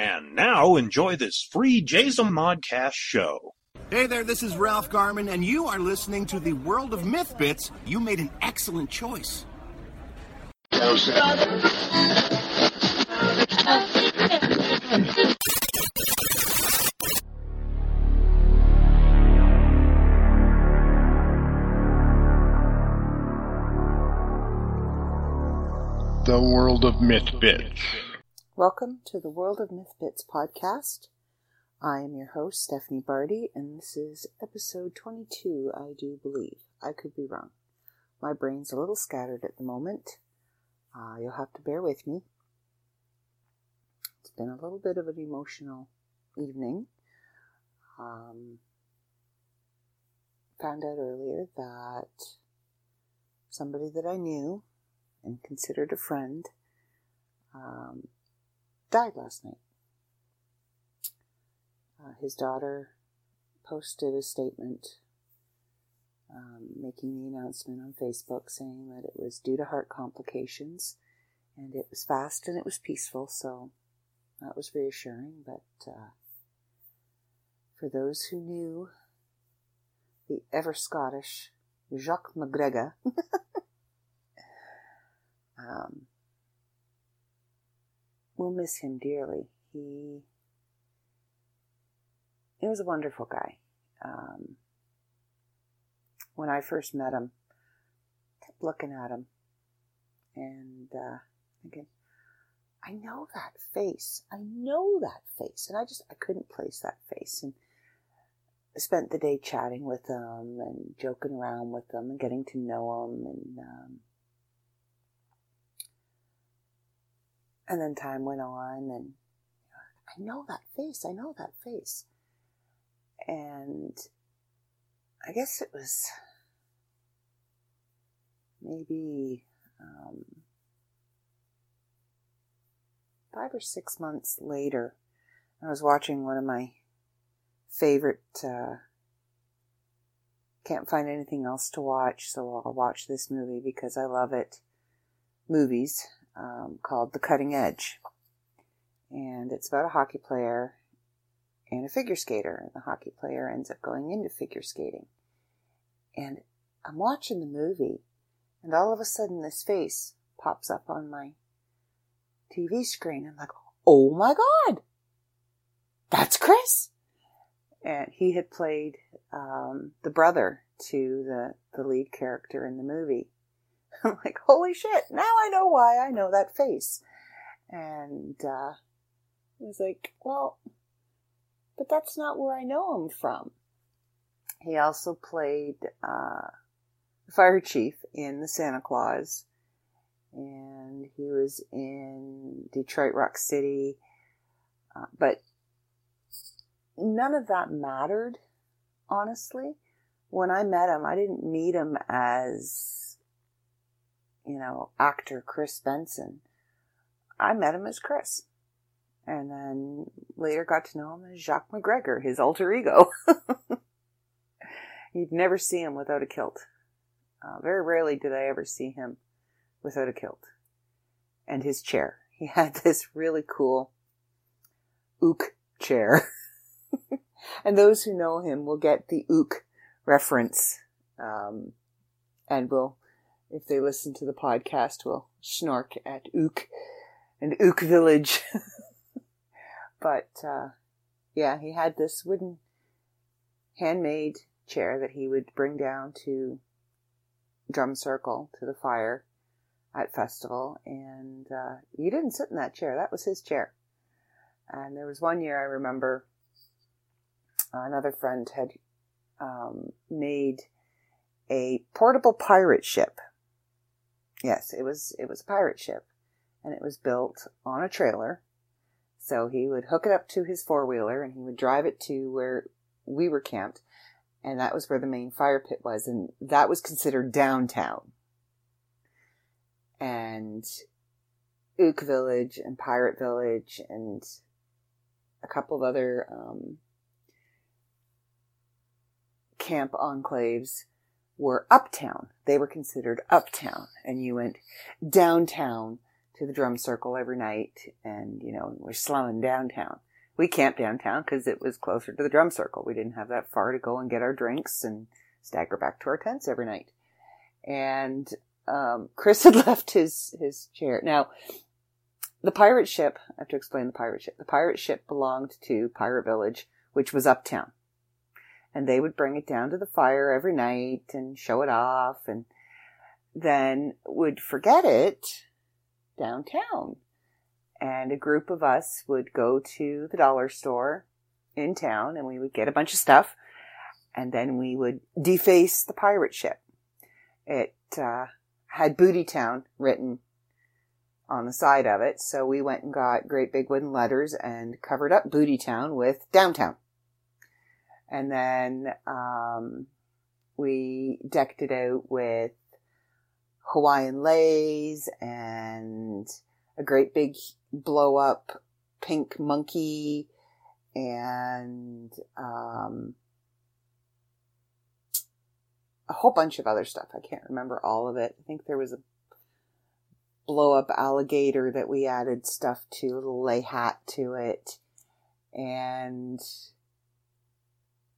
And now enjoy this free Jason Modcast show. Hey there, this is Ralph Garman, and you are listening to the World of Myth Bits. You made an excellent choice. The World of Myth Bits. Welcome to the World of Myth Bits podcast. I am your host, Stephanie Barty, and this is episode 22, I do believe. I could be wrong. My brain's a little scattered at the moment. Uh, you'll have to bear with me. It's been a little bit of an emotional evening. Um, found out earlier that somebody that I knew and considered a friend um, died last night. Uh, his daughter posted a statement um, making the announcement on Facebook saying that it was due to heart complications and it was fast and it was peaceful, so that was reassuring. But uh, for those who knew the ever Scottish Jock McGregor, um, we'll miss him dearly. He he was a wonderful guy. Um, when I first met him, kept looking at him and uh, thinking, I know that face. I know that face, and I just I couldn't place that face. And I spent the day chatting with him and joking around with him and getting to know him and. Um, And then time went on, and I know that face, I know that face. And I guess it was maybe um, five or six months later. I was watching one of my favorite. Uh, can't find anything else to watch, so I'll watch this movie because I love it. Movies um, called The Cutting Edge. And it's about a hockey player and a figure skater. And the hockey player ends up going into figure skating. And I'm watching the movie, and all of a sudden this face pops up on my TV screen. I'm like, oh my God, that's Chris. And he had played um, the brother to the, the lead character in the movie. I'm like, holy shit, now I know why I know that face. And uh, was like, well, but that's not where I know him from. He also played uh, fire chief in the Santa Claus, and he was in Detroit Rock City, uh, but none of that mattered, honestly. When I met him, I didn't meet him as you know, actor Chris Benson. I met him as Chris. And then later got to know him as Jock McGregor, his alter ego. You'd never see him without a kilt. Uh, very rarely did I ever see him without a kilt. And his chair. He had this really cool ook chair. and those who know him will get the ook reference um, and will if they listen to the podcast, will snark at Ook and Ook Village. but uh, yeah, he had this wooden handmade chair that he would bring down to drum circle to the fire at festival, and uh, he didn't sit in that chair. That was his chair. And there was one year I remember another friend had um, made a portable pirate ship Yes, it was it was a pirate ship, and it was built on a trailer. So he would hook it up to his four wheeler, and he would drive it to where we were camped, and that was where the main fire pit was, and that was considered downtown. And Ook Village and Pirate Village and a couple of other um, camp enclaves were uptown. They were considered uptown. And you went downtown to the drum circle every night and, you know, we're slumming downtown. We camped downtown because it was closer to the drum circle. We didn't have that far to go and get our drinks and stagger back to our tents every night. And, um, Chris had left his, his chair. Now, the pirate ship, I have to explain the pirate ship. The pirate ship belonged to Pirate Village, which was uptown. And they would bring it down to the fire every night and show it off and then would forget it downtown. And a group of us would go to the dollar store in town and we would get a bunch of stuff and then we would deface the pirate ship. It uh, had Booty Town written on the side of it, so we went and got great big wooden letters and covered up Booty Town with downtown. And then um, we decked it out with Hawaiian leis and a great big blow up pink monkey and um, a whole bunch of other stuff. I can't remember all of it. I think there was a blow up alligator that we added stuff to, a little lei hat to it. And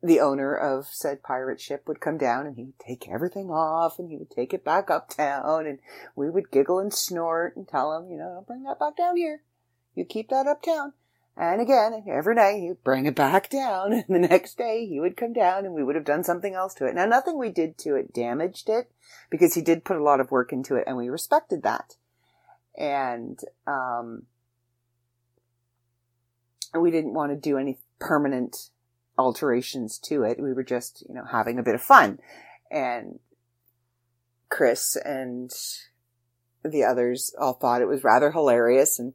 the owner of said pirate ship would come down and he would take everything off and he would take it back uptown and we would giggle and snort and tell him, you know, don't bring that back down here. You keep that uptown. And again, every night he'd bring it back down and the next day he would come down and we would have done something else to it. Now nothing we did to it damaged it because he did put a lot of work into it and we respected that. And, um, we didn't want to do any permanent alterations to it. We were just, you know, having a bit of fun. And Chris and the others all thought it was rather hilarious and,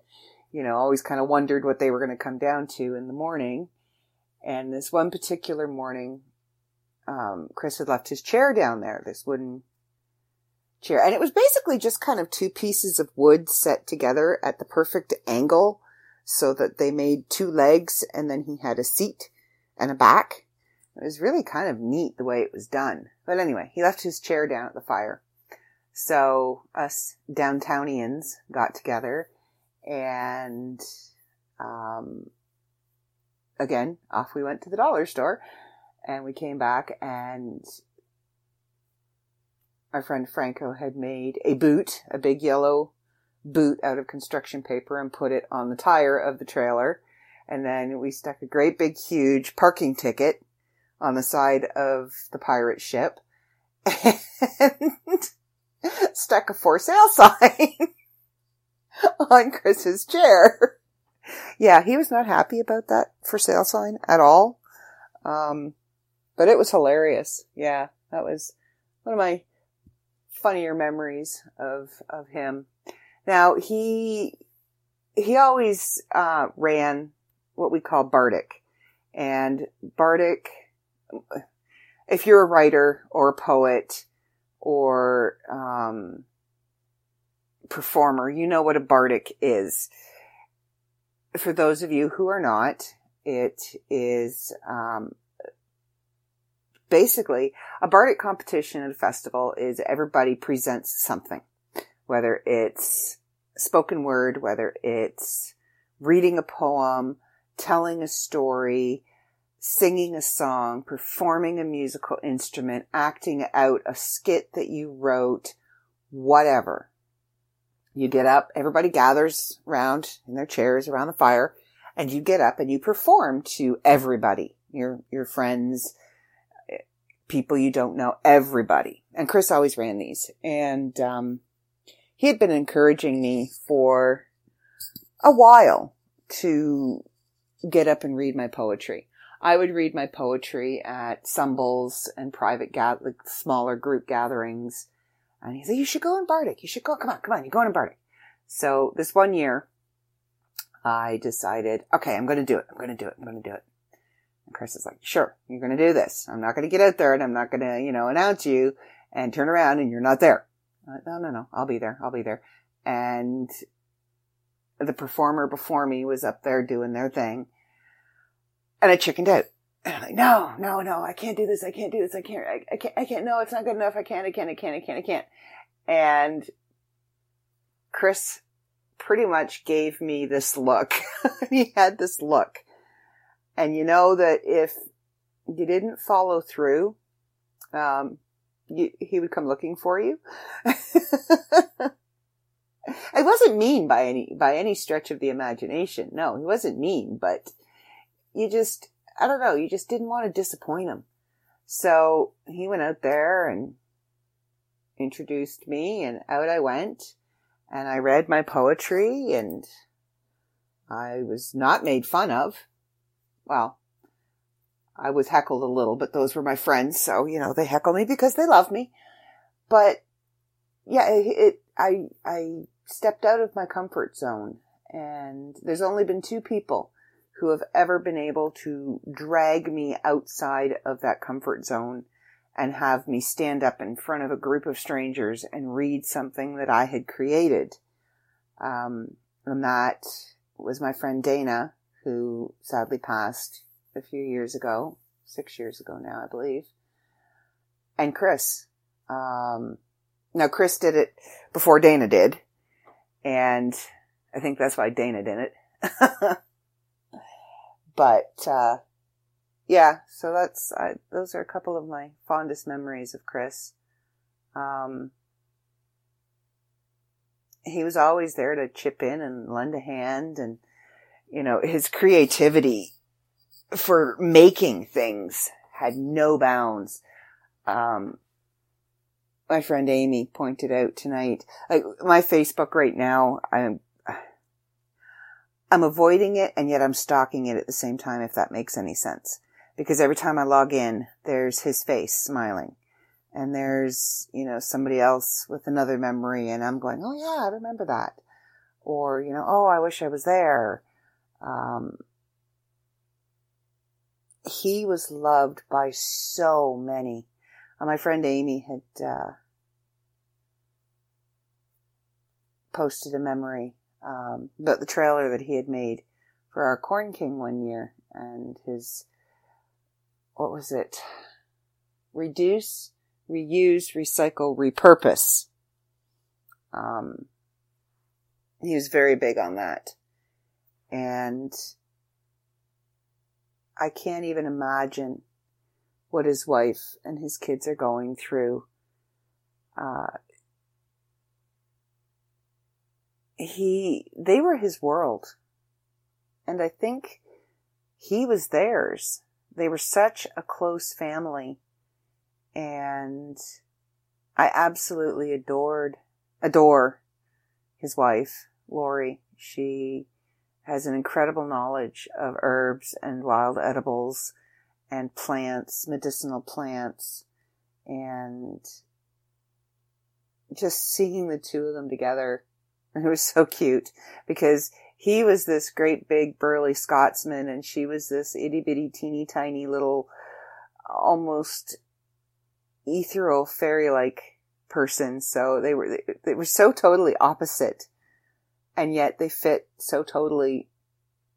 you know, always kind of wondered what they were going to come down to in the morning. And this one particular morning, um, Chris had left his chair down there, this wooden chair. And it was basically just kind of two pieces of wood set together at the perfect angle so that they made two legs and then he had a seat and a back. It was really kind of neat the way it was done. But anyway, he left his chair down at the fire. So us downtownians got together and, um, again, off we went to the dollar store and we came back and our friend Franco had made a boot, a big yellow boot out of construction paper and put it on the tire of the trailer. And then we stuck a great big huge parking ticket on the side of the pirate ship and stuck a for sale sign on Chris's chair. Yeah, he was not happy about that for sale sign at all. Um, but it was hilarious. Yeah, that was one of my funnier memories of, of him. Now he, he always, uh, ran what we call Bardic. And Bardic, if you're a writer or a poet or, um, performer, you know what a Bardic is. For those of you who are not, it is, um, basically a bardic competition at a festival is everybody presents something whether it's spoken word whether it's reading a poem telling a story singing a song performing a musical instrument acting out a skit that you wrote whatever you get up everybody gathers around in their chairs around the fire and you get up and you perform to everybody your your friends people you don't know, everybody. And Chris always ran these. And um, he had been encouraging me for a while to get up and read my poetry. I would read my poetry at sumbels and private, like smaller group gatherings. And he said, you should go in Bardic. You should go. Come on, come on. You're going in Bardic. So this one year, I decided, okay, I'm going to do it. I'm going to do it. I'm going to do it. And Chris is like, sure, you're going to do this. I'm not going to get out there and I'm not going to, you know, announce you and turn around and you're not there. Like, no, no, no. I'll be there. I'll be there. And the performer before me was up there doing their thing and I chickened out. And I'm like, no, no, no, I can't do this. I can't do this. I can't, I, I can't, I can't. No, it's not good enough. I can't, I can't, I can't, I can't, I can't. And Chris pretty much gave me this look. he had this look. And you know that if you didn't follow through, um, you, he would come looking for you. I wasn't mean by any, by any stretch of the imagination. No, he wasn't mean, but you just, I don't know, you just didn't want to disappoint him. So he went out there and introduced me and out I went and I read my poetry and I was not made fun of. Well, I was heckled a little, but those were my friends, so you know they heckle me because they love me. But yeah, it, it I I stepped out of my comfort zone, and there's only been two people who have ever been able to drag me outside of that comfort zone and have me stand up in front of a group of strangers and read something that I had created. Um, and that was my friend Dana, who sadly passed a few years ago, six years ago now, I believe, and Chris. Um, now Chris did it before Dana did, and I think that's why Dana did it. but uh, yeah, so that's uh, those are a couple of my fondest memories of Chris. Um, he was always there to chip in and lend a hand, and you know his creativity for making things had no bounds. Um, my friend Amy pointed out tonight, like my Facebook right now, I'm I'm avoiding it and yet I'm stalking it at the same time, if that makes any sense because every time I log in, there's his face smiling. And there's, you know, somebody else with another memory and I'm going, oh yeah, I remember that. Or, you know, oh, I wish I was there. Um, he was loved by so many. Uh, my friend Amy had, uh, posted a memory, um, about the trailer that he had made for our Corn King one year and his, what was it? Reduce, reuse, recycle, repurpose. Um, he was very big on that. And I can't even imagine what his wife and his kids are going through. Uh, he, they were his world. And I think he was theirs they were such a close family and I absolutely adored, adore his wife, Lori. She has an incredible knowledge of herbs and wild edibles and plants, medicinal plants, and just seeing the two of them together. It was so cute because he was this great big burly Scotsman and she was this itty bitty teeny tiny little almost ethereal fairy like person. So they were, they, they were so totally opposite and yet they fit so totally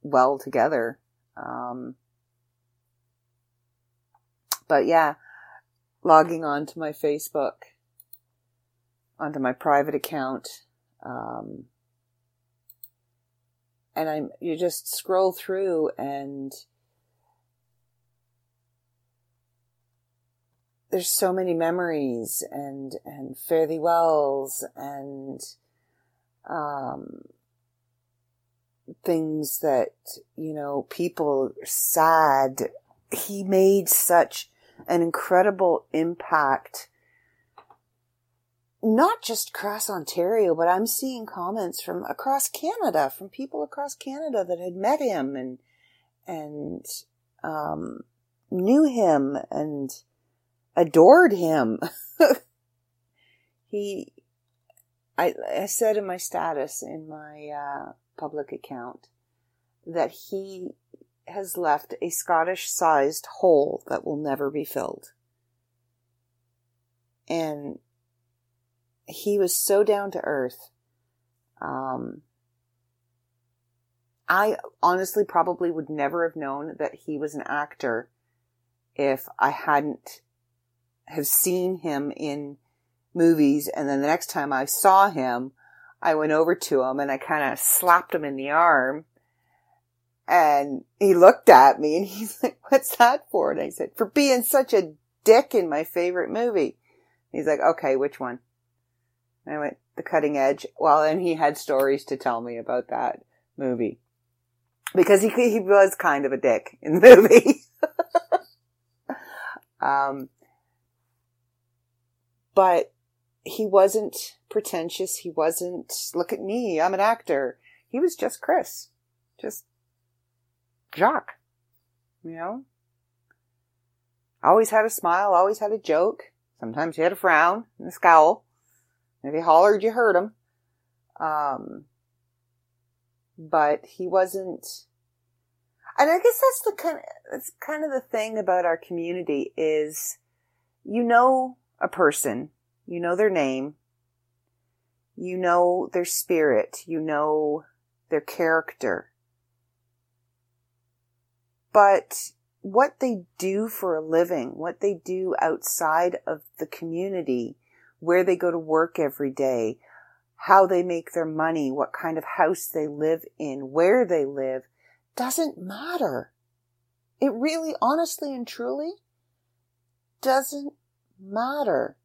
well together. Um, but yeah, logging on to my Facebook, onto my private account, um, and I'm you just scroll through and there's so many memories and and fare thee wells and um things that you know people sad he made such an incredible impact not just across Ontario, but I'm seeing comments from across Canada, from people across Canada that had met him and, and, um, knew him and adored him. he, I, I said in my status in my, uh, public account that he has left a Scottish sized hole that will never be filled. And he was so down to earth. Um, I honestly probably would never have known that he was an actor if I hadn't have seen him in movies and then the next time I saw him, I went over to him and I kind of slapped him in the arm. And he looked at me and he's like, what's that for? And I said, for being such a dick in my favorite movie. He's like, okay, which one? And I went, The Cutting Edge. Well, and he had stories to tell me about that movie. Because he, he was kind of a dick in the movie. um, but he wasn't pretentious. He wasn't, look at me, I'm an actor. He was just Chris. Just Jock. You know? Always had a smile, always had a joke. Sometimes he had a frown and a scowl. If he hollered, you heard him. Um, but he wasn't, and I guess that's the kind of, that's kind of the thing about our community is you know a person, you know their name, you know their spirit, you know their character. But what they do for a living, what they do outside of the community, where they go to work every day, how they make their money, what kind of house they live in, where they live, doesn't matter. It really, honestly and truly, doesn't matter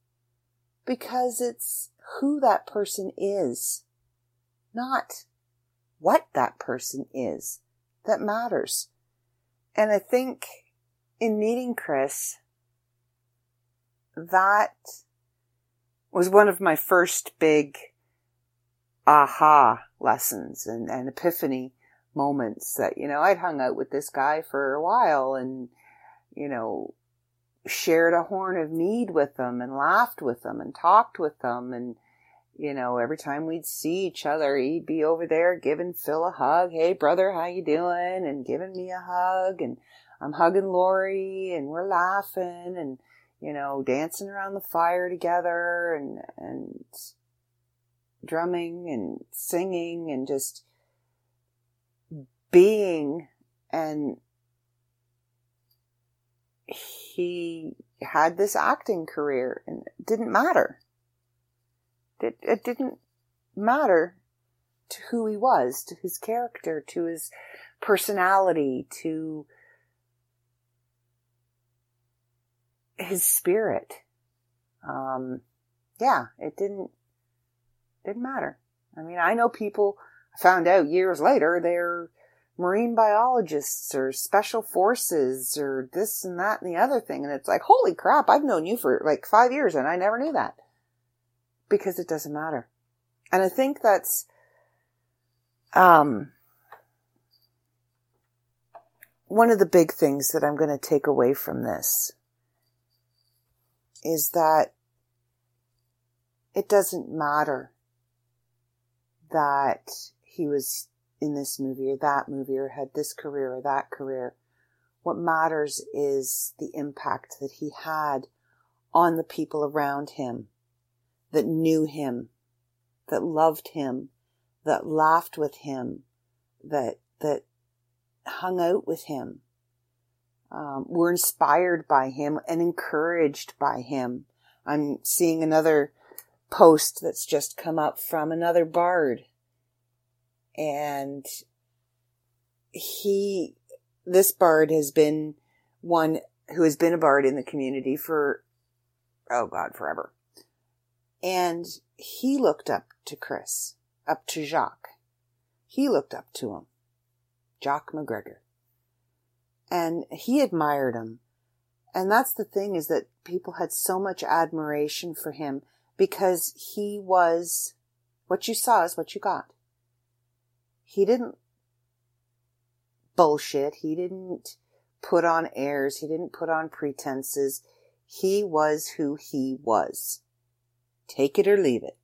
because it's who that person is, not what that person is that matters. And I think in meeting Chris, that was one of my first big aha lessons and, and epiphany moments that, you know, I'd hung out with this guy for a while and, you know, shared a horn of mead with them and laughed with them and talked with them. And, you know, every time we'd see each other, he'd be over there giving Phil a hug. Hey, brother, how you doing? And giving me a hug. And I'm hugging Lori and we're laughing and, you know, dancing around the fire together and, and drumming and singing and just being and he had this acting career and it didn't matter. It, it didn't matter to who he was, to his character, to his personality, to his spirit. Um, yeah, it didn't, didn't matter. I mean, I know people found out years later they're marine biologists or special forces or this and that and the other thing. And it's like, holy crap, I've known you for like five years and I never knew that because it doesn't matter. And I think that's, um, one of the big things that I'm going to take away from this is that it doesn't matter that he was in this movie or that movie or had this career or that career. What matters is the impact that he had on the people around him that knew him, that loved him, that laughed with him, that, that hung out with him, um, were inspired by him and encouraged by him. I'm seeing another post that's just come up from another bard and he, this bard has been one who has been a bard in the community for, oh God, forever. And he looked up to Chris, up to Jock. He looked up to him, Jock McGregor. And he admired him. And that's the thing is that people had so much admiration for him because he was, what you saw is what you got he didn't bullshit. He didn't put on airs. He didn't put on pretenses. He was who he was. Take it or leave it.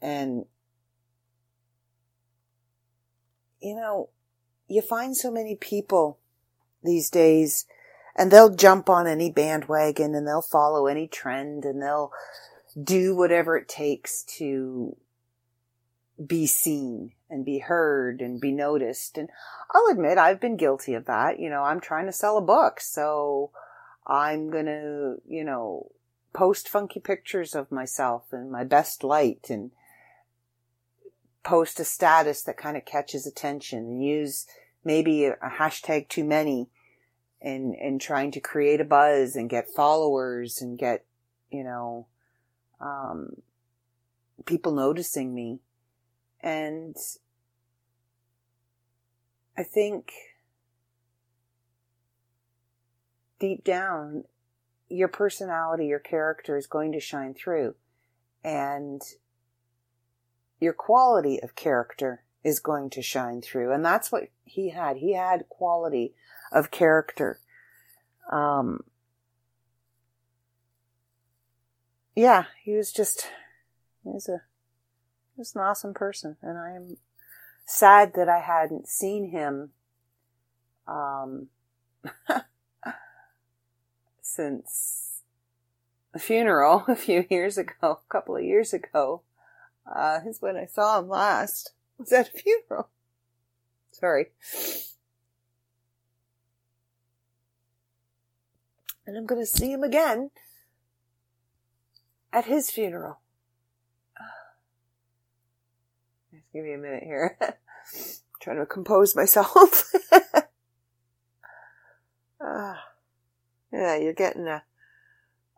And, you know, you find so many people these days and they'll jump on any bandwagon and they'll follow any trend and they'll do whatever it takes to be seen and be heard and be noticed. And I'll admit I've been guilty of that. You know, I'm trying to sell a book, so I'm gonna, you know, post funky pictures of myself in my best light and post a status that kind of catches attention and use maybe a, hashtag too many and in trying to create a buzz and get followers and get, you know, um, people noticing me. And I think deep down, your personality, your character is going to shine through. And your quality of character is going to shine through. And that's what he had. He had quality of character. Um, yeah, he was just, he was a, he was an awesome person. And I am sad that I hadn't seen him, um, since the funeral a few years ago, a couple of years ago. Uh, is when I saw him last. Was at a funeral. Sorry. And I'm going to see him again at his funeral. Just give me a minute here. trying to compose myself. uh, yeah, you're getting a,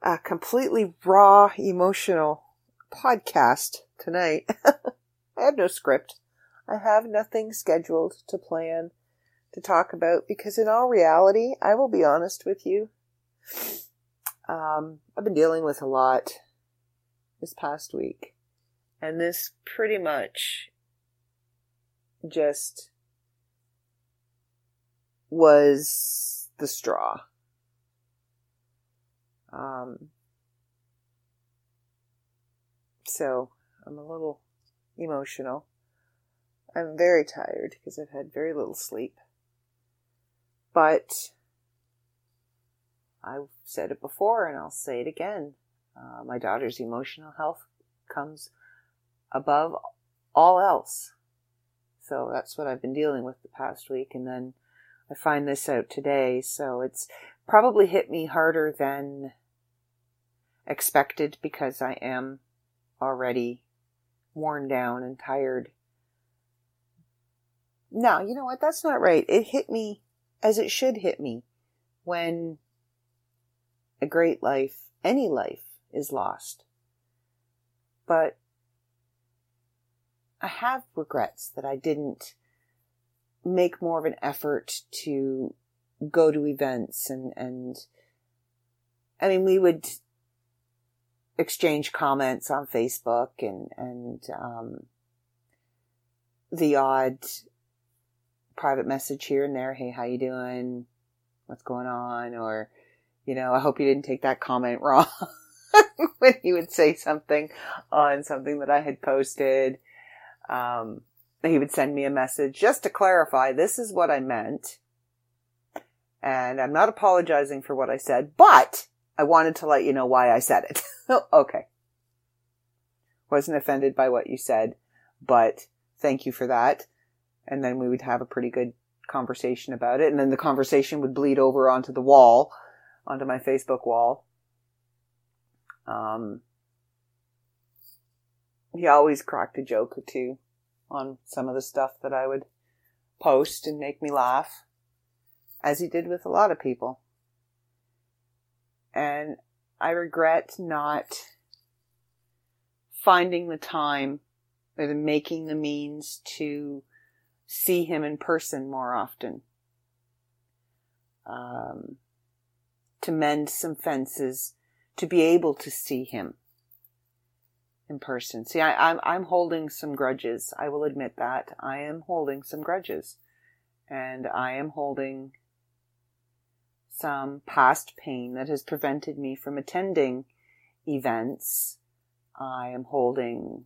a completely raw emotional podcast tonight. I have no script. I have nothing scheduled to plan to talk about because in all reality, I will be honest with you. Um, I've been dealing with a lot this past week and this pretty much just was the straw. Um, so I'm a little emotional. I'm very tired because I've had very little sleep. But I've said it before and I'll say it again. Uh, my daughter's emotional health comes above all else. So that's what I've been dealing with the past week. And then I find this out today. So it's probably hit me harder than expected because I am already worn down and tired. Now, you know what? That's not right. It hit me as it should hit me when a great life, any life, is lost. But I have regrets that I didn't make more of an effort to go to events and, and I mean, we would exchange comments on Facebook and, and, um, the odd private message here and there. Hey, how you doing? What's going on? Or, you know, I hope you didn't take that comment wrong when he would say something on something that I had posted. Um, he would send me a message just to clarify, this is what I meant. And I'm not apologizing for what I said, but I wanted to let you know why I said it. okay. Wasn't offended by what you said, but thank you for that. And then we would have a pretty good conversation about it. And then the conversation would bleed over onto the wall, onto my Facebook wall. Um, he always cracked a joke or two on some of the stuff that I would post and make me laugh, as he did with a lot of people and I regret not finding the time or making the means to see him in person more often. Um, to mend some fences, to be able to see him in person. See, I, I'm, I'm holding some grudges. I will admit that. I am holding some grudges. And I am holding some past pain that has prevented me from attending events. I am holding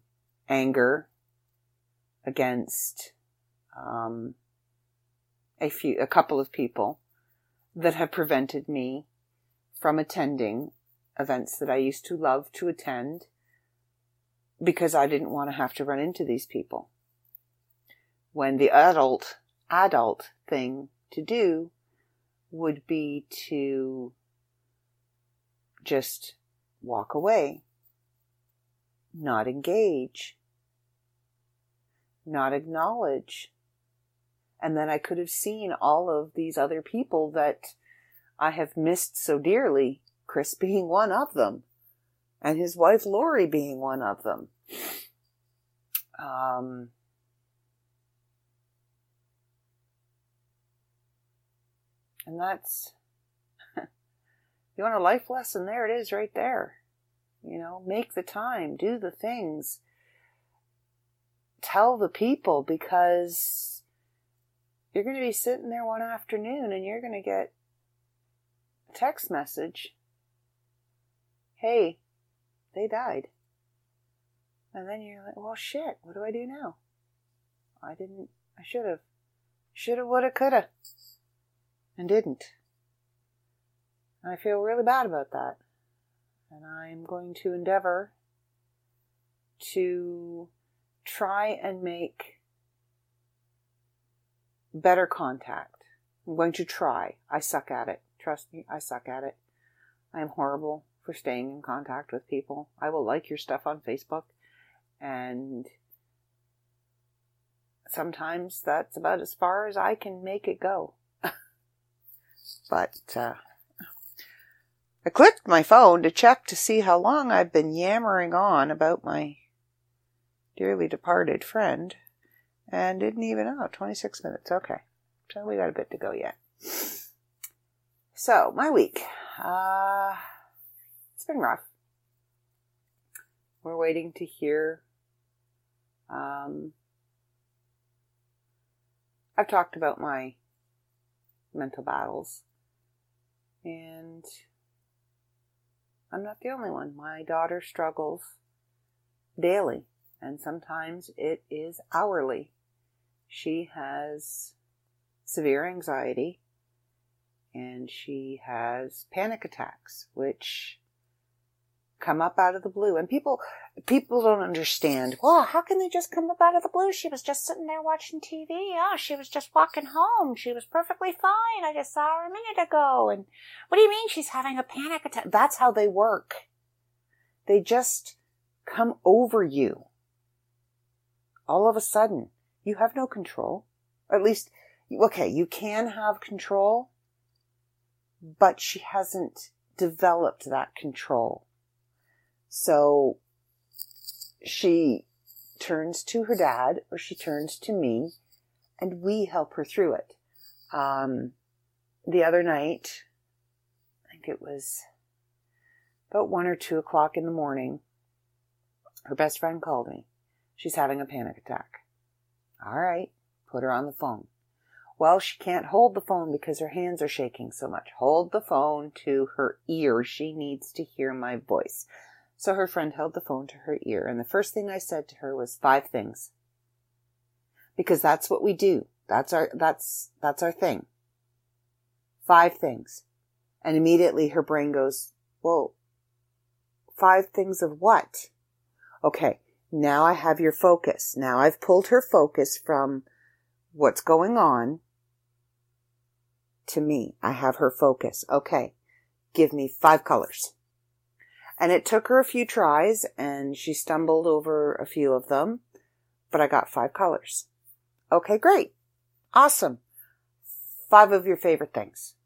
anger against um, a few, a couple of people that have prevented me from attending events that I used to love to attend because I didn't want to have to run into these people. When the adult, adult thing to do would be to just walk away, not engage. not acknowledge. And then I could have seen all of these other people that I have missed so dearly, Chris being one of them, and his wife Lori being one of them. Um, and that's, you want a life lesson? There it is right there. You know, make the time, do the things, tell the people because you're going to be sitting there one afternoon and you're going to get a text message. Hey, they died. And then you're like, well, shit, what do I do now? I didn't, I should have. Should have, would have, could have. And didn't. I feel really bad about that. And I'm going to endeavor to try and make better contact. I'm going to try. I suck at it. Trust me, I suck at it. I am horrible for staying in contact with people. I will like your stuff on Facebook and sometimes that's about as far as I can make it go. But uh, I clicked my phone to check to see how long I've been yammering on about my dearly departed friend and didn't even know 26 minutes. Okay, so we got a bit to go yet. So my week, uh, it's been rough. We're waiting to hear um, I've talked about my mental battles, and I'm not the only one. My daughter struggles daily, and sometimes it is hourly. She has severe anxiety and she has panic attacks, which come up out of the blue. And people, people don't understand. Well, how can they just come up out of the blue? She was just sitting there watching TV. Oh, she was just walking home. She was perfectly fine. I just saw her a minute ago. And what do you mean she's having a panic attack? That's how they work. They just come over you. All of a sudden, you have no control. at least, okay, you can have control, but she hasn't developed that control. So she turns to her dad or she turns to me and we help her through it. Um, the other night, I think it was about one or two o'clock in the morning, her best friend called me. She's having a panic attack. All right, put her on the phone. Well, she can't hold the phone because her hands are shaking so much. Hold the phone to her ear. She needs to hear my voice. So her friend held the phone to her ear, and the first thing I said to her was five things. Because that's what we do. That's our, that's, that's our thing. Five things. And immediately her brain goes, whoa, five things of what? Okay. Now I have your focus. Now I've pulled her focus from what's going on to me. I have her focus. Okay. Give me five colors. And it took her a few tries and she stumbled over a few of them, but I got five colors. Okay, great. Awesome. Five of your favorite things.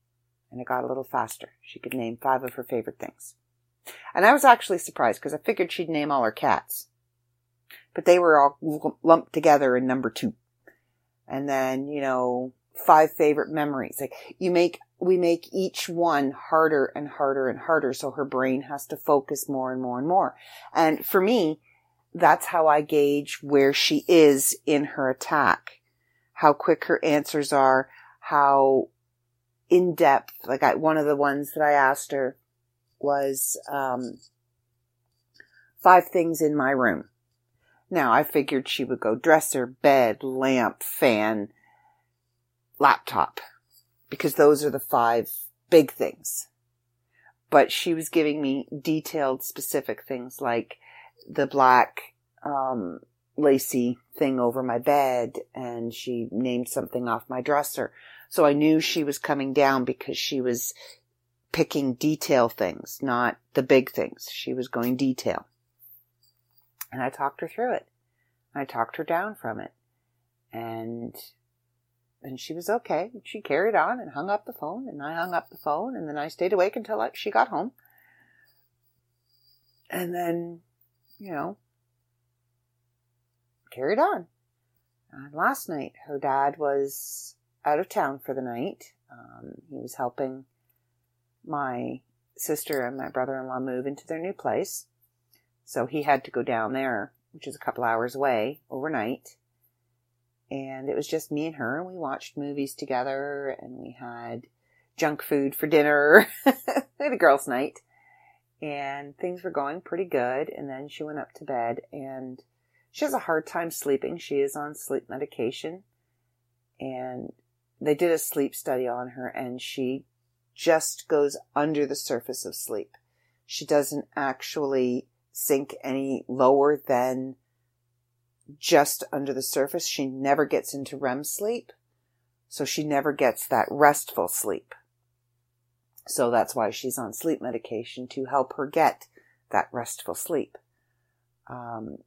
And it got a little faster. She could name five of her favorite things. And I was actually surprised because I figured she'd name all her cats. But they were all lumped together in number two. And then, you know, five favorite memories. Like you make, we make each one harder and harder and harder. So her brain has to focus more and more and more. And for me, that's how I gauge where she is in her attack, how quick her answers are, how in depth. Like I, one of the ones that I asked her was, um, five things in my room. Now I figured she would go dresser, bed, lamp, fan, laptop because those are the five big things. But she was giving me detailed, specific things like the black, um, lacy thing over my bed and she named something off my dresser. So I knew she was coming down because she was picking detail things, not the big things. She was going detail. And I talked her through it. I talked her down from it. And and she was okay. She carried on and hung up the phone, and I hung up the phone, and then I stayed awake until I, she got home. And then, you know, carried on. And last night, her dad was out of town for the night. Um, he was helping my sister and my brother in law move into their new place. So he had to go down there, which is a couple hours away, overnight. And it was just me and her, and we watched movies together, and we had junk food for dinner. we had a girls' night. And things were going pretty good. And then she went up to bed, and she has a hard time sleeping. She is on sleep medication. And they did a sleep study on her, and she just goes under the surface of sleep. She doesn't actually sink any lower than just under the surface. She never gets into REM sleep. So she never gets that restful sleep. So that's why she's on sleep medication to help her get that restful sleep. Um,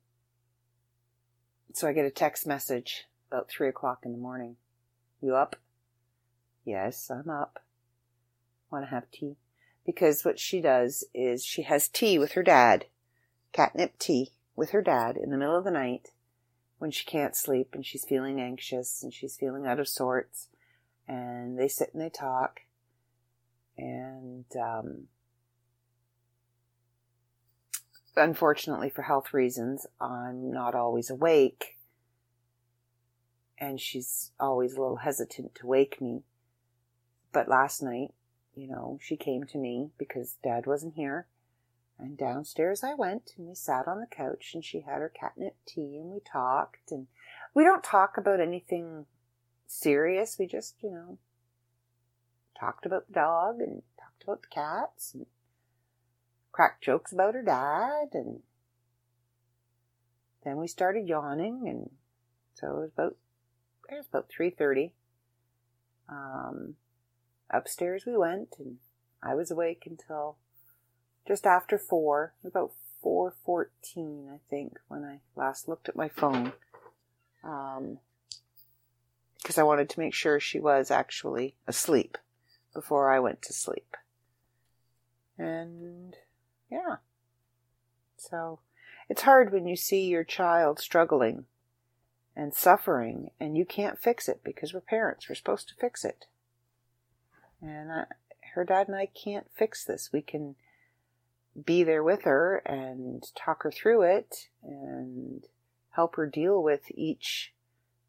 so I get a text message about three o'clock in the morning. You up? Yes, I'm up want to have tea. Because what she does is she has tea with her dad, catnip tea with her dad in the middle of the night when she can't sleep and she's feeling anxious and she's feeling out of sorts. And they sit and they talk. And, um, unfortunately for health reasons, I'm not always awake. And she's always a little hesitant to wake me. But last night, you know, she came to me because dad wasn't here. And downstairs I went and we sat on the couch and she had her catnip tea and we talked and we don't talk about anything serious. We just, you know, talked about the dog and talked about the cats and cracked jokes about her dad and then we started yawning and so it was about it was about three thirty. Um upstairs we went, and I was awake until just after four, about four fourteen, I think, when I last looked at my phone. Um, because I wanted to make sure she was actually asleep before I went to sleep. And yeah. So it's hard when you see your child struggling and suffering and you can't fix it because we're parents. We're supposed to fix it. And I, her dad and I can't fix this. We can be there with her and talk her through it and help her deal with each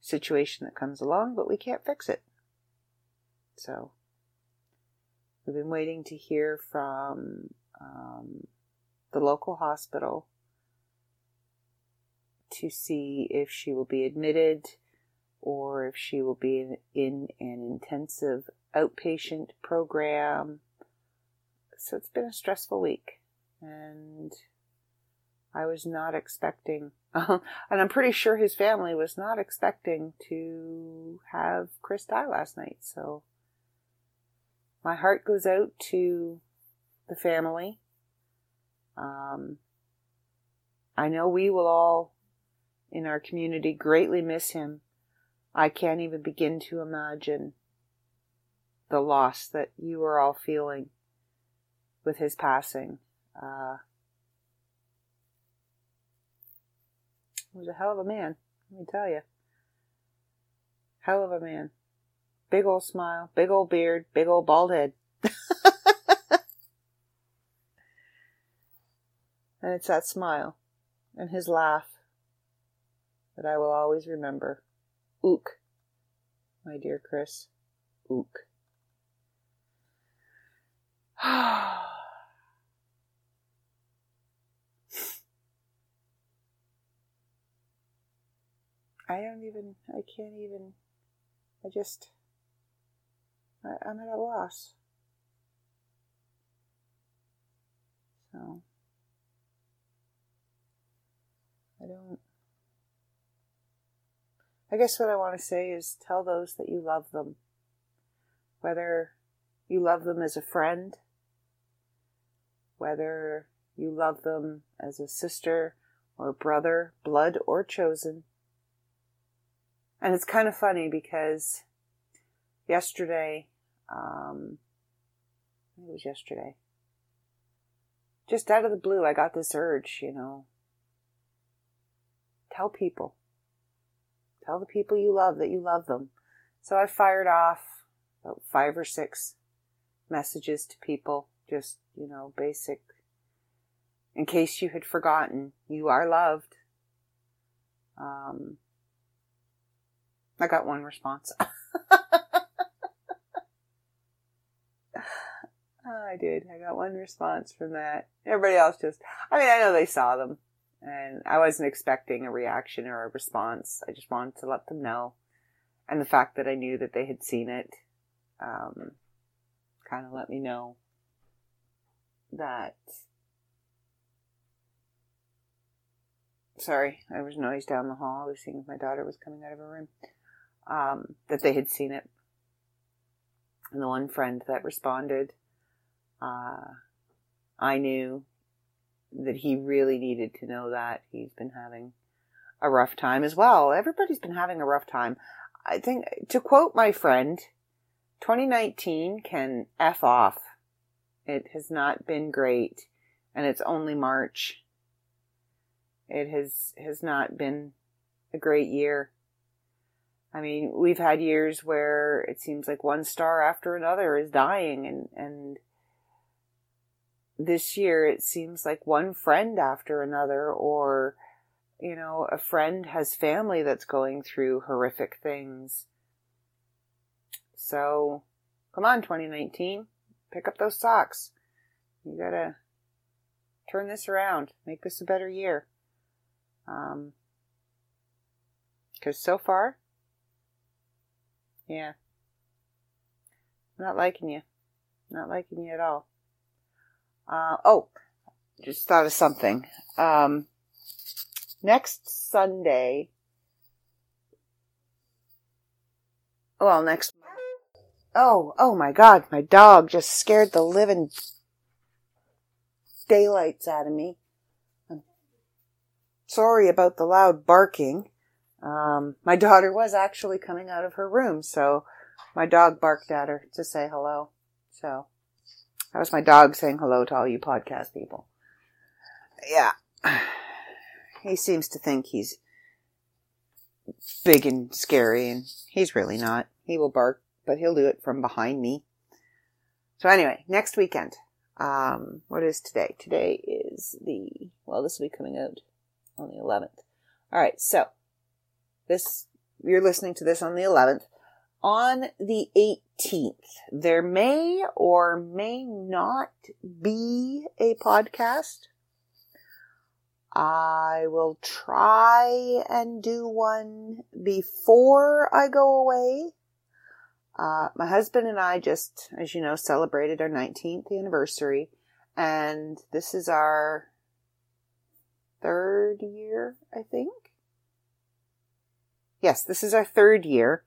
situation that comes along, but we can't fix it. So, we've been waiting to hear from um, the local hospital to see if she will be admitted or if she will be in, in an intensive outpatient program. So it's been a stressful week. And I was not expecting, and I'm pretty sure his family was not expecting to have Chris die last night. So my heart goes out to the family. Um, I know we will all in our community greatly miss him. I can't even begin to imagine the loss that you are all feeling with his passing. Uh, he was a hell of a man, let me tell you. Hell of a man. Big old smile, big old beard, big old bald head. and it's that smile and his laugh that I will always remember. Ook, my dear Chris. Ook. I don't even, I can't even, I just, I, I'm at a loss. So, I don't, I guess what I want to say is tell those that you love them. Whether you love them as a friend, whether you love them as a sister or brother, blood or chosen. And it's kind of funny because yesterday, um, it was yesterday, just out of the blue, I got this urge, you know, tell people, tell the people you love that you love them. So I fired off about five or six messages to people, just, you know, basic, in case you had forgotten, you are loved. Um, I got one response. I did. I got one response from that. Everybody else just, I mean, I know they saw them and I wasn't expecting a reaction or a response. I just wanted to let them know. And the fact that I knew that they had seen it, um, kind of let me know that. Sorry, there was noise down the hall. I was seeing if my daughter was coming out of her room. Um, that they had seen it. And the one friend that responded, uh, I knew that he really needed to know that he's been having a rough time as well. Everybody's been having a rough time. I think, to quote my friend, 2019 can F off. It has not been great, and it's only March. It has, has not been a great year. I mean, we've had years where it seems like one star after another is dying and, and this year it seems like one friend after another or you know a friend has family that's going through horrific things. So come on 2019 pick up those socks. You gotta turn this around. Make this a better year. Um because so far yeah not liking you not liking you at all uh, oh, just thought of something. Um, next Sunday, well, next, oh, oh my god, my dog just scared the living daylights out of me. I'm sorry about the loud barking. Um, my daughter was actually coming out of her room, so my dog barked at her to say hello. So, that was my dog saying hello to all you podcast people. Yeah. He seems to think he's big and scary, and he's really not. He will bark, but he'll do it from behind me. So anyway, next weekend. Um, what is today? Today is the, well, this will be coming out on the 11th. Alright, so, this, you're listening to this on the 11th on the 18th, there may or may not be a podcast. I will try and do one before I go away. Uh, my husband and I just, as you know, celebrated our 19th anniversary, and this is our third year, I think. Yes, this is our third year.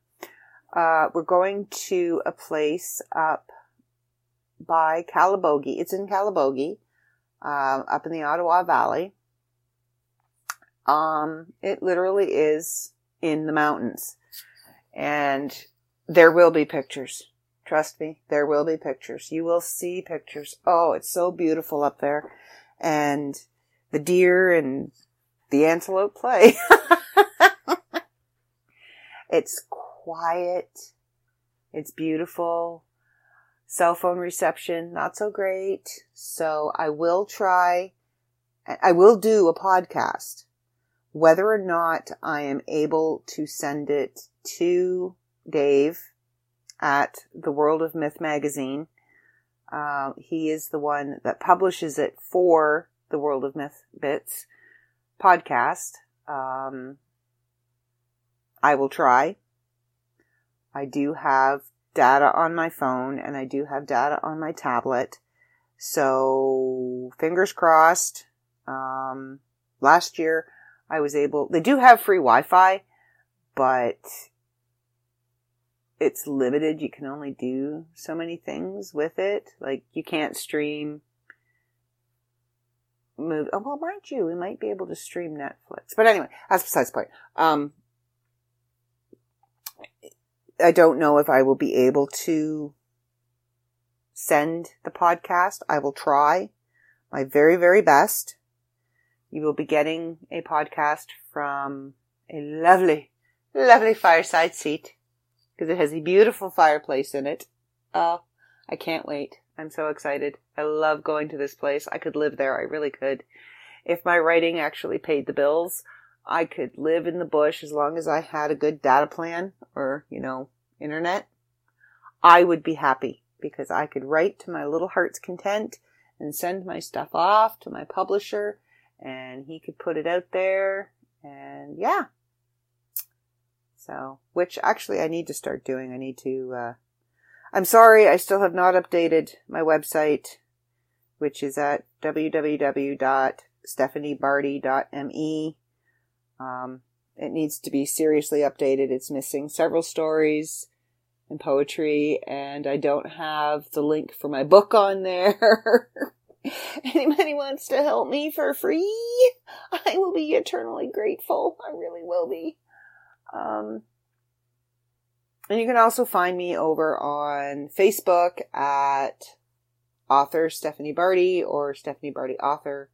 Uh, we're going to a place up by Calabogie. It's in Calabogie, uh, up in the Ottawa Valley. Um, it literally is in the mountains. And there will be pictures. Trust me, there will be pictures. You will see pictures. Oh, it's so beautiful up there. And the deer and the antelope play. it's quiet. It's beautiful. Cell phone reception, not so great. So I will try, I will do a podcast. Whether or not I am able to send it to Dave at the World of Myth magazine. Uh, he is the one that publishes it for the World of Myth Bits podcast. Um, I will try. I do have data on my phone and I do have data on my tablet. So fingers crossed. Um, last year I was able, they do have free Wi-Fi, but it's limited. You can only do so many things with it. Like you can't stream move. Oh, well, mind you, we might be able to stream Netflix. But anyway, that's besides the point. Um, I don't know if I will be able to send the podcast. I will try my very, very best. You will be getting a podcast from a lovely, lovely fireside seat because it has a beautiful fireplace in it. Oh, I can't wait. I'm so excited. I love going to this place. I could live there. I really could. If my writing actually paid the bills, I could live in the bush as long as I had a good data plan or, you know, internet. I would be happy because I could write to my little heart's content and send my stuff off to my publisher and he could put it out there and yeah. So, which actually I need to start doing. I need to, uh, I'm sorry, I still have not updated my website, which is at www.stephaniebardy.me. Um, it needs to be seriously updated. It's missing several stories and poetry, and I don't have the link for my book on there. Anybody wants to help me for free? I will be eternally grateful. I really will be. Um, and you can also find me over on Facebook at author Stephanie Bardy or Stephanie Bardy author.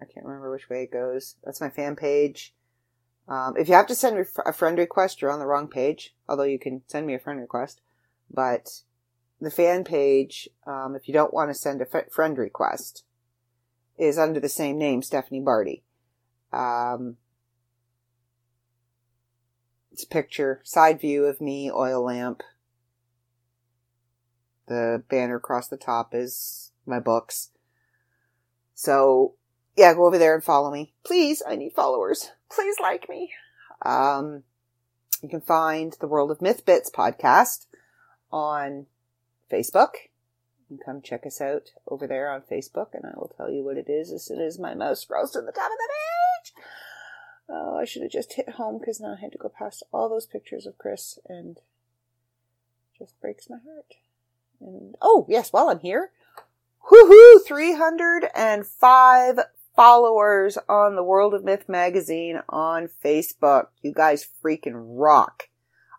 I can't remember which way it goes. That's my fan page. Um, if you have to send a friend request, you're on the wrong page. Although you can send me a friend request, but the fan page, um, if you don't want to send a f- friend request, is under the same name, Stephanie Bardy. Um, it's a picture, side view of me, oil lamp. The banner across the top is my books. So, yeah, go over there and follow me. Please, I need followers. Please like me. Um, you can find the World of Myth Bits podcast on Facebook. You can come check us out over there on Facebook, and I will tell you what it is as soon as my mouse scrolls to the top of the page. Oh, I should have just hit home because now I had to go past all those pictures of Chris and just breaks my heart. And oh, yes, while I'm here, woohoo, 305 followers on the World of Myth magazine on Facebook. You guys freaking rock.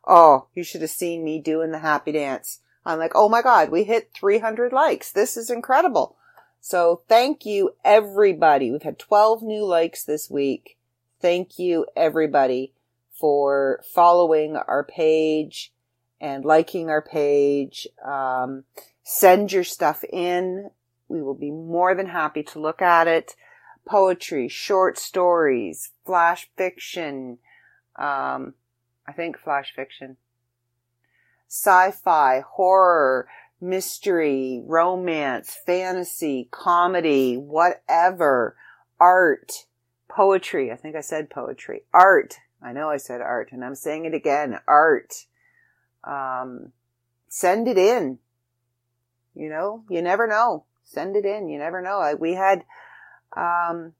Oh, you should have seen me doing the happy dance. I'm like, oh my God, we hit 300 likes. This is incredible. So thank you everybody. We've had 12 new likes this week. Thank you everybody for following our page and liking our page. Um, send your stuff in. We will be more than happy to look at it. Poetry, short stories, flash fiction, um, I think flash fiction, sci-fi, horror, mystery, romance, fantasy, comedy, whatever, art, poetry. I think I said poetry. Art. I know I said art and I'm saying it again. Art. Um, send it in. You know, you never know. Send it in. You never know. I, we had, um,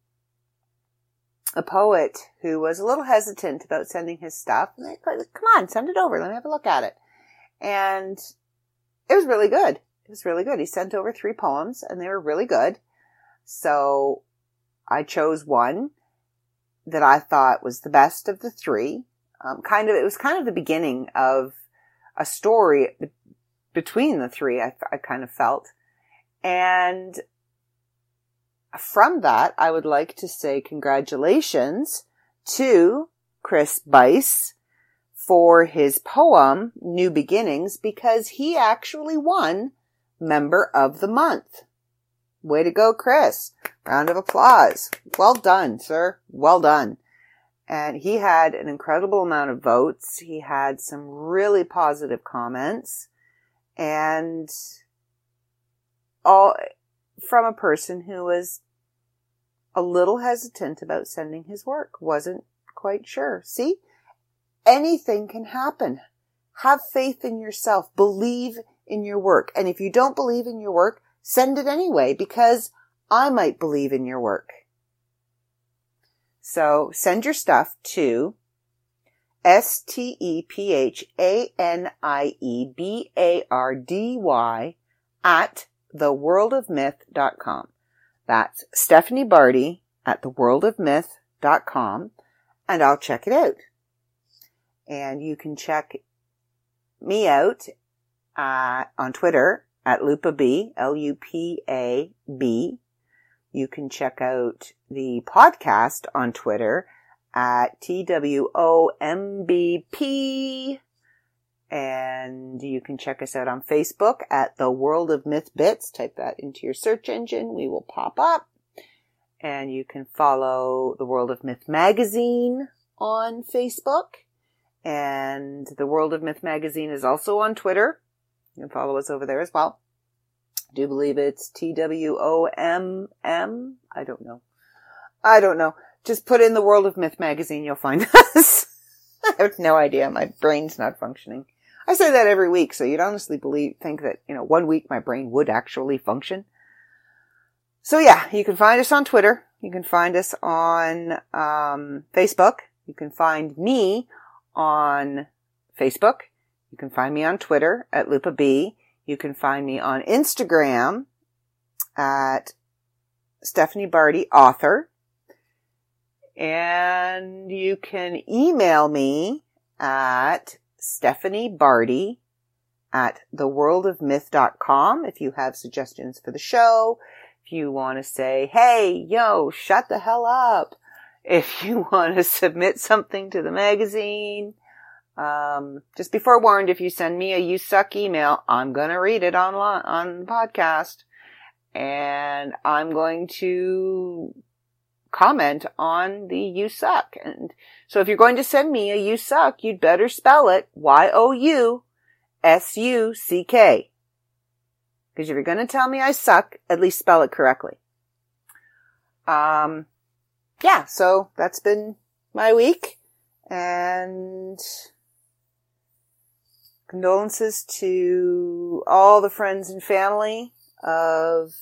a poet who was a little hesitant about sending his stuff. And I come on, send it over. Let me have a look at it. And it was really good. It was really good. He sent over three poems and they were really good. So I chose one that I thought was the best of the three. Um, kind of, it was kind of the beginning of a story be- between the three, I, I kind of felt. And from that, I would like to say congratulations to Chris Bice for his poem, New Beginnings, because he actually won Member of the Month. Way to go, Chris. Round of applause. Well done, sir. Well done. And he had an incredible amount of votes. He had some really positive comments and all from a person who was a little hesitant about sending his work, wasn't quite sure. See, anything can happen. Have faith in yourself. Believe in your work. And if you don't believe in your work, send it anyway because I might believe in your work. So send your stuff to S-T-E-P-H-A-N-I-E-B-A-R-D-Y at theworldofmyth.com. That's Stephanie Bardy at theworldofmyth.com and I'll check it out. And you can check me out uh, on Twitter at Lupa-B, L-U-P-A-B. You can check out the podcast on Twitter at T-W-O-M-B-P. And you can check us out on Facebook at The World of Myth Bits. Type that into your search engine. We will pop up. And you can follow The World of Myth magazine on Facebook. And The World of Myth magazine is also on Twitter. You can follow us over there as well. I do believe it's T W O M M. I don't know. I don't know. Just put in the World of Myth magazine, you'll find us. I have no idea. My brain's not functioning. I say that every week, so you'd honestly believe, think that, you know, one week my brain would actually function. So yeah, you can find us on Twitter. You can find us on, um, Facebook. You can find me on Facebook. You can find me on Twitter at Lupa-B. You can find me on Instagram at Stephanie Bardy Author. And you can email me at Stephanie Bardy at theworldofmyth.com if you have suggestions for the show. If you want to say, hey, yo, shut the hell up. If you want to submit something to the magazine, um, just be forewarned, if you send me a you suck email, I'm going to read it online on the podcast and I'm going to comment on the you suck. And so if you're going to send me a you suck, you'd better spell it Y-O-U-S-U-C-K. Because if you're going to tell me I suck, at least spell it correctly. Um, yeah, so that's been my week and condolences to all the friends and family of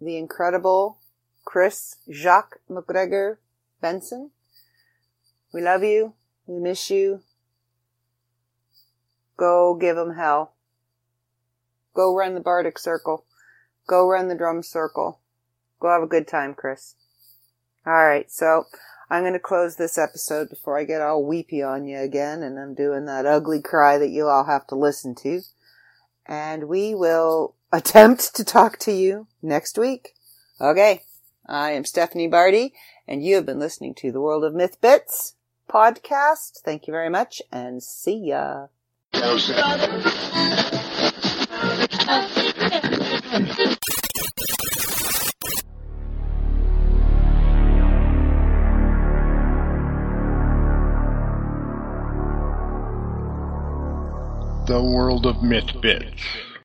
the incredible Chris Jock McGregor Benson. We love you. We miss you. Go give them hell. Go run the Bardic Circle. Go run the Drum Circle. Go have a good time, Chris. Alright, so I'm going to close this episode before I get all weepy on you again and I'm doing that ugly cry that you all have to listen to. And we will attempt to talk to you next week. Okay. I am Stephanie Bardy and you have been listening to the World of Myth Bits podcast. Thank you very much and see ya. The World of Myth Bits.